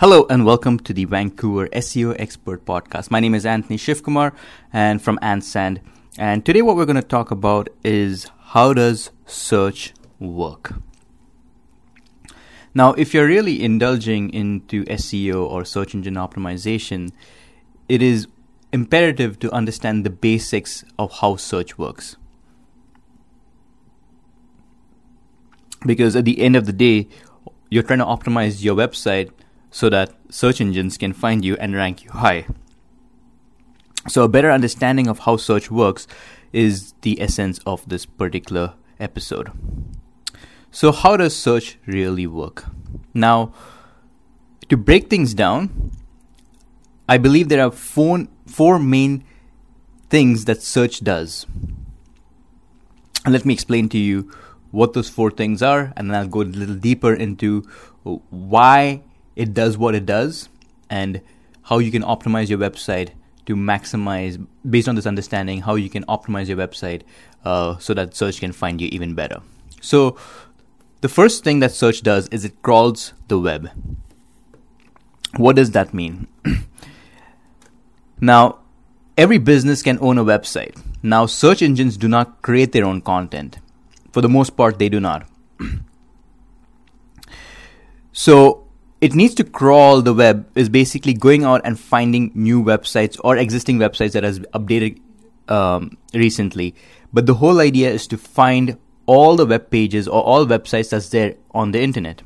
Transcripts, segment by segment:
Hello and welcome to the Vancouver SEO Expert Podcast. My name is Anthony Shivkumar and from Ansand. And today what we're going to talk about is how does search work? Now, if you're really indulging into SEO or search engine optimization, it is imperative to understand the basics of how search works. Because at the end of the day, you're trying to optimize your website so that search engines can find you and rank you high. So, a better understanding of how search works is the essence of this particular episode. So, how does search really work? Now, to break things down, I believe there are four, four main things that search does. And let me explain to you what those four things are, and then I'll go a little deeper into why it does what it does and how you can optimize your website to maximize, based on this understanding, how you can optimize your website uh, so that search can find you even better. So, the first thing that search does is it crawls the web. What does that mean? now, every business can own a website. Now, search engines do not create their own content. For the most part, they do not. so, it needs to crawl the web is basically going out and finding new websites or existing websites that has updated um, recently. But the whole idea is to find all the web pages or all websites that's there on the internet.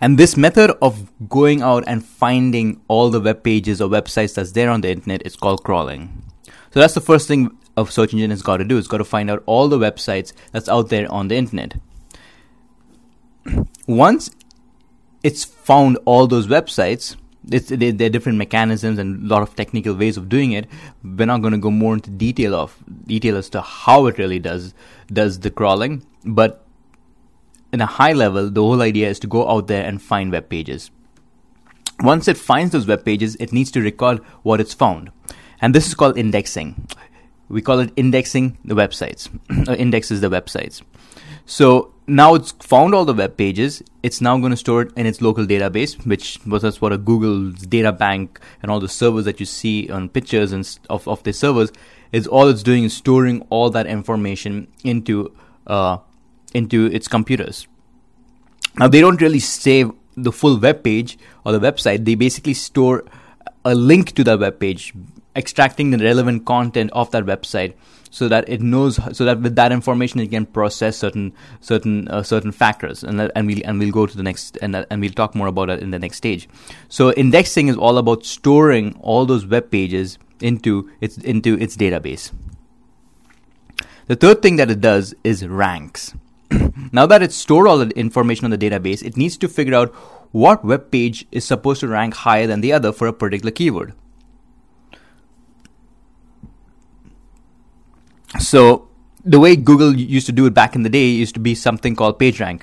And this method of going out and finding all the web pages or websites that's there on the internet is called crawling. So that's the first thing a search engine has got to do. It's got to find out all the websites that's out there on the internet. Once it's found all those websites. It's, there are different mechanisms and a lot of technical ways of doing it. We're not going to go more into detail of detail as to how it really does does the crawling, but in a high level, the whole idea is to go out there and find web pages. Once it finds those web pages, it needs to record what it's found, and this is called indexing. We call it indexing the websites, indexes the websites. So now it's found all the web pages. It's now going to store it in its local database, which was that's what a Google's data bank and all the servers that you see on pictures and of of the servers is all it's doing is storing all that information into uh, into its computers. Now they don't really save the full web page or the website. They basically store a link to the web page, extracting the relevant content of that website so that it knows so that with that information it can process certain certain uh, certain factors. And and we'll and we'll go to the next and and we'll talk more about it in the next stage. So indexing is all about storing all those web pages into its into its database. The third thing that it does is ranks. Now that it's stored all the information on the database it needs to figure out what web page is supposed to rank higher than the other for a particular keyword So the way Google used to do it back in the day used to be something called PageRank.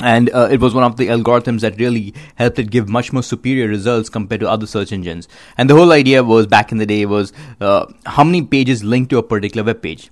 And uh, it was one of the algorithms that really helped it give much more superior results compared to other search engines. And the whole idea was back in the day was uh, how many pages link to a particular web page.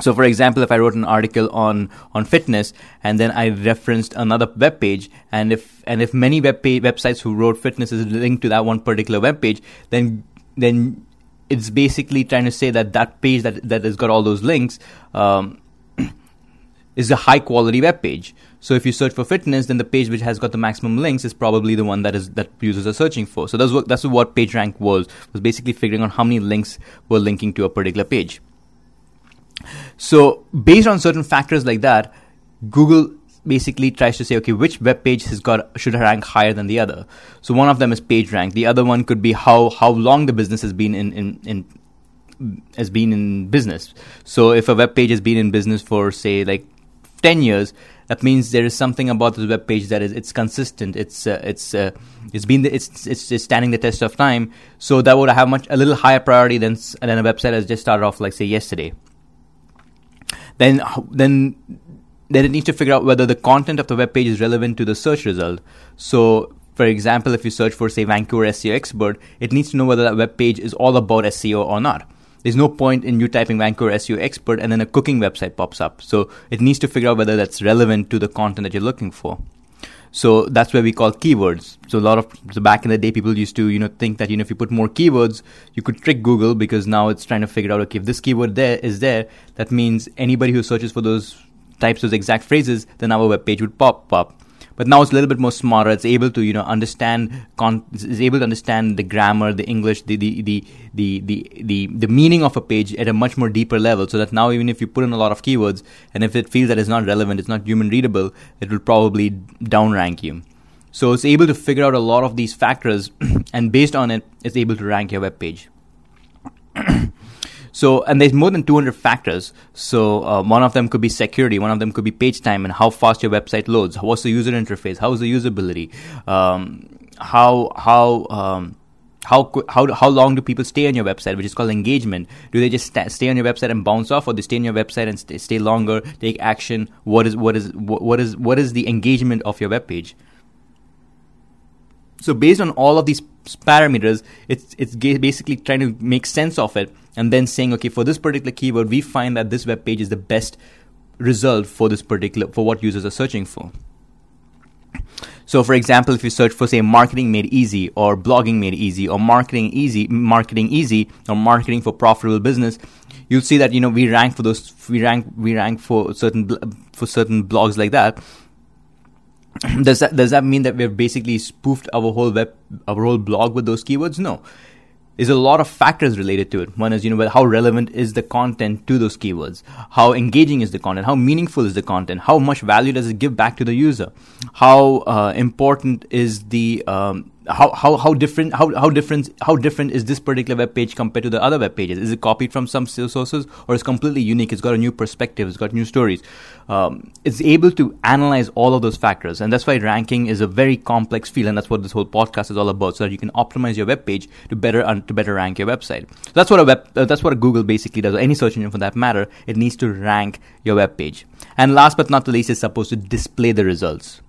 So, for example, if I wrote an article on on fitness and then I referenced another web page, and if and if many web page, websites who wrote fitness is linked to that one particular web page, then then it's basically trying to say that that page that that has got all those links um, is a high quality web page. So if you search for fitness, then the page which has got the maximum links is probably the one that is that users are searching for. So that's what that's what PageRank was was basically figuring out how many links were linking to a particular page. So based on certain factors like that, Google basically tries to say, okay, which web page has got should rank higher than the other. So one of them is page rank. The other one could be how how long the business has been in in, in has been in business. So if a web page has been in business for say like ten years, that means there is something about this web page that is it's consistent. It's uh, it's uh, it's been the, it's, it's it's standing the test of time. So that would have much a little higher priority than than a website has just started off like say yesterday. Then then then it needs to figure out whether the content of the web page is relevant to the search result. So, for example, if you search for, say, Vancouver SEO expert, it needs to know whether that web page is all about SEO or not. There's no point in you typing Vancouver SEO expert and then a cooking website pops up. So, it needs to figure out whether that's relevant to the content that you're looking for. So that's where we call keywords. So a lot of so back in the day, people used to you know think that you know if you put more keywords, you could trick Google because now it's trying to figure out okay if this keyword there is there, that means anybody who searches for those types those exact phrases, then our web page would pop up but now it's a little bit more smarter. It's able to you know understand con- is able to understand the grammar, the English, the the, the the the the meaning of a page at a much more deeper level. So that now even if you put in a lot of keywords and if it feels that it's not relevant, it's not human readable, it will probably downrank you. So it's able to figure out a lot of these factors, and based on it, it's able to rank your web page. So, and there's more than 200 factors. So, uh, one of them could be security, one of them could be page time and how fast your website loads. What's the user interface? How's the usability? Um, how how um, how how how long do people stay on your website, which is called engagement? Do they just st- stay on your website and bounce off, or do they stay on your website and st- stay longer, take action? What is what is what is what is the engagement of your web page? So based on all of these parameters, it's it's basically trying to make sense of it and then saying, okay, for this particular keyword, we find that this web page is the best result for this particular for what users are searching for. So, for example, if you search for say marketing made easy or blogging made easy or marketing easy, marketing easy or marketing for profitable business, you'll see that you know we rank for those we rank we rank for certain for certain blogs like that does that does that mean that we've basically spoofed our whole web our whole blog with those keywords? No. There's a lot of factors related to it. One is, you know, how relevant is the content to those keywords? How engaging is the content? How meaningful is the content? How much value does it give back to the user? How uh, important is the um, how, how, how different how, how different how different is this particular web page compared to the other web pages? Is it copied from some sources or is completely unique? It's got a new perspective. It's got new stories. Um, it's able to analyze all of those factors, and that's why ranking is a very complex field, and that's what this whole podcast is all about. So that you can optimize your web page to better uh, to better rank your website. So that's what a web uh, that's what a Google basically does. Or any search engine for that matter, it needs to rank your web page. And last but not the least, is supposed to display the results.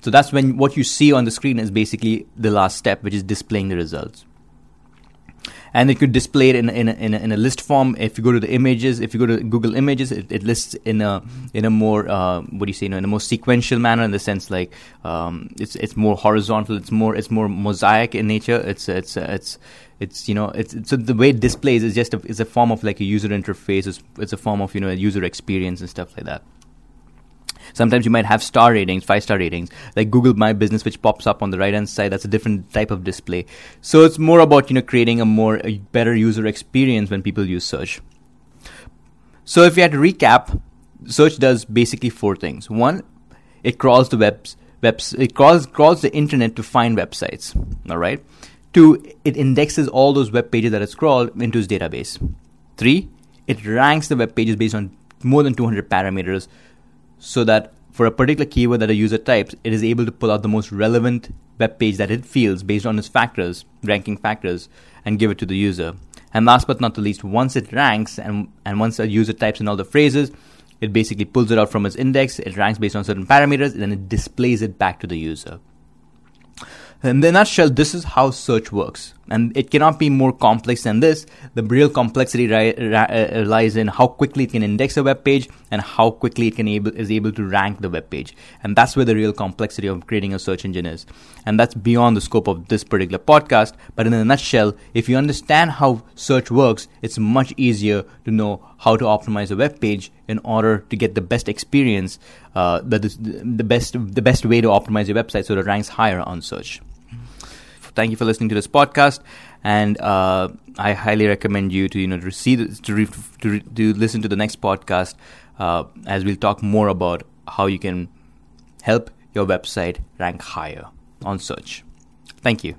So that's when what you see on the screen is basically the last step, which is displaying the results. And it could display it in, in, a, in, a, in a list form. If you go to the images, if you go to Google Images, it, it lists in a in a more uh, what do you say, you know, in a more sequential manner, in the sense like um, it's it's more horizontal, it's more it's more mosaic in nature. It's it's it's it's you know it's, so the way it displays is just a, it's a form of like a user interface. It's, it's a form of you know a user experience and stuff like that. Sometimes you might have star ratings, five star ratings, like Google My Business, which pops up on the right hand side. That's a different type of display. So it's more about you know creating a more a better user experience when people use search. So if you had to recap, search does basically four things. One, it crawls the webs, webs it crawls crawls the internet to find websites. All right. Two, it indexes all those web pages that it's crawled into its database. Three, it ranks the web pages based on more than 200 parameters so that for a particular keyword that a user types, it is able to pull out the most relevant web page that it feels based on its factors, ranking factors, and give it to the user. And last but not the least, once it ranks and, and once a user types in all the phrases, it basically pulls it out from its index, it ranks based on certain parameters, and then it displays it back to the user. In the nutshell, this is how search works. And it cannot be more complex than this. The real complexity ri- ri- uh, lies in how quickly it can index a web page and how quickly it can able, is able to rank the web page. And that's where the real complexity of creating a search engine is. And that's beyond the scope of this particular podcast. But in a nutshell, if you understand how search works, it's much easier to know how to optimize a web page in order to get the best experience, uh, the, the best the best way to optimize your website so it ranks higher on search. Thank you for listening to this podcast, and uh, I highly recommend you to you know to see to, re, to, to listen to the next podcast uh, as we'll talk more about how you can help your website rank higher on search. Thank you.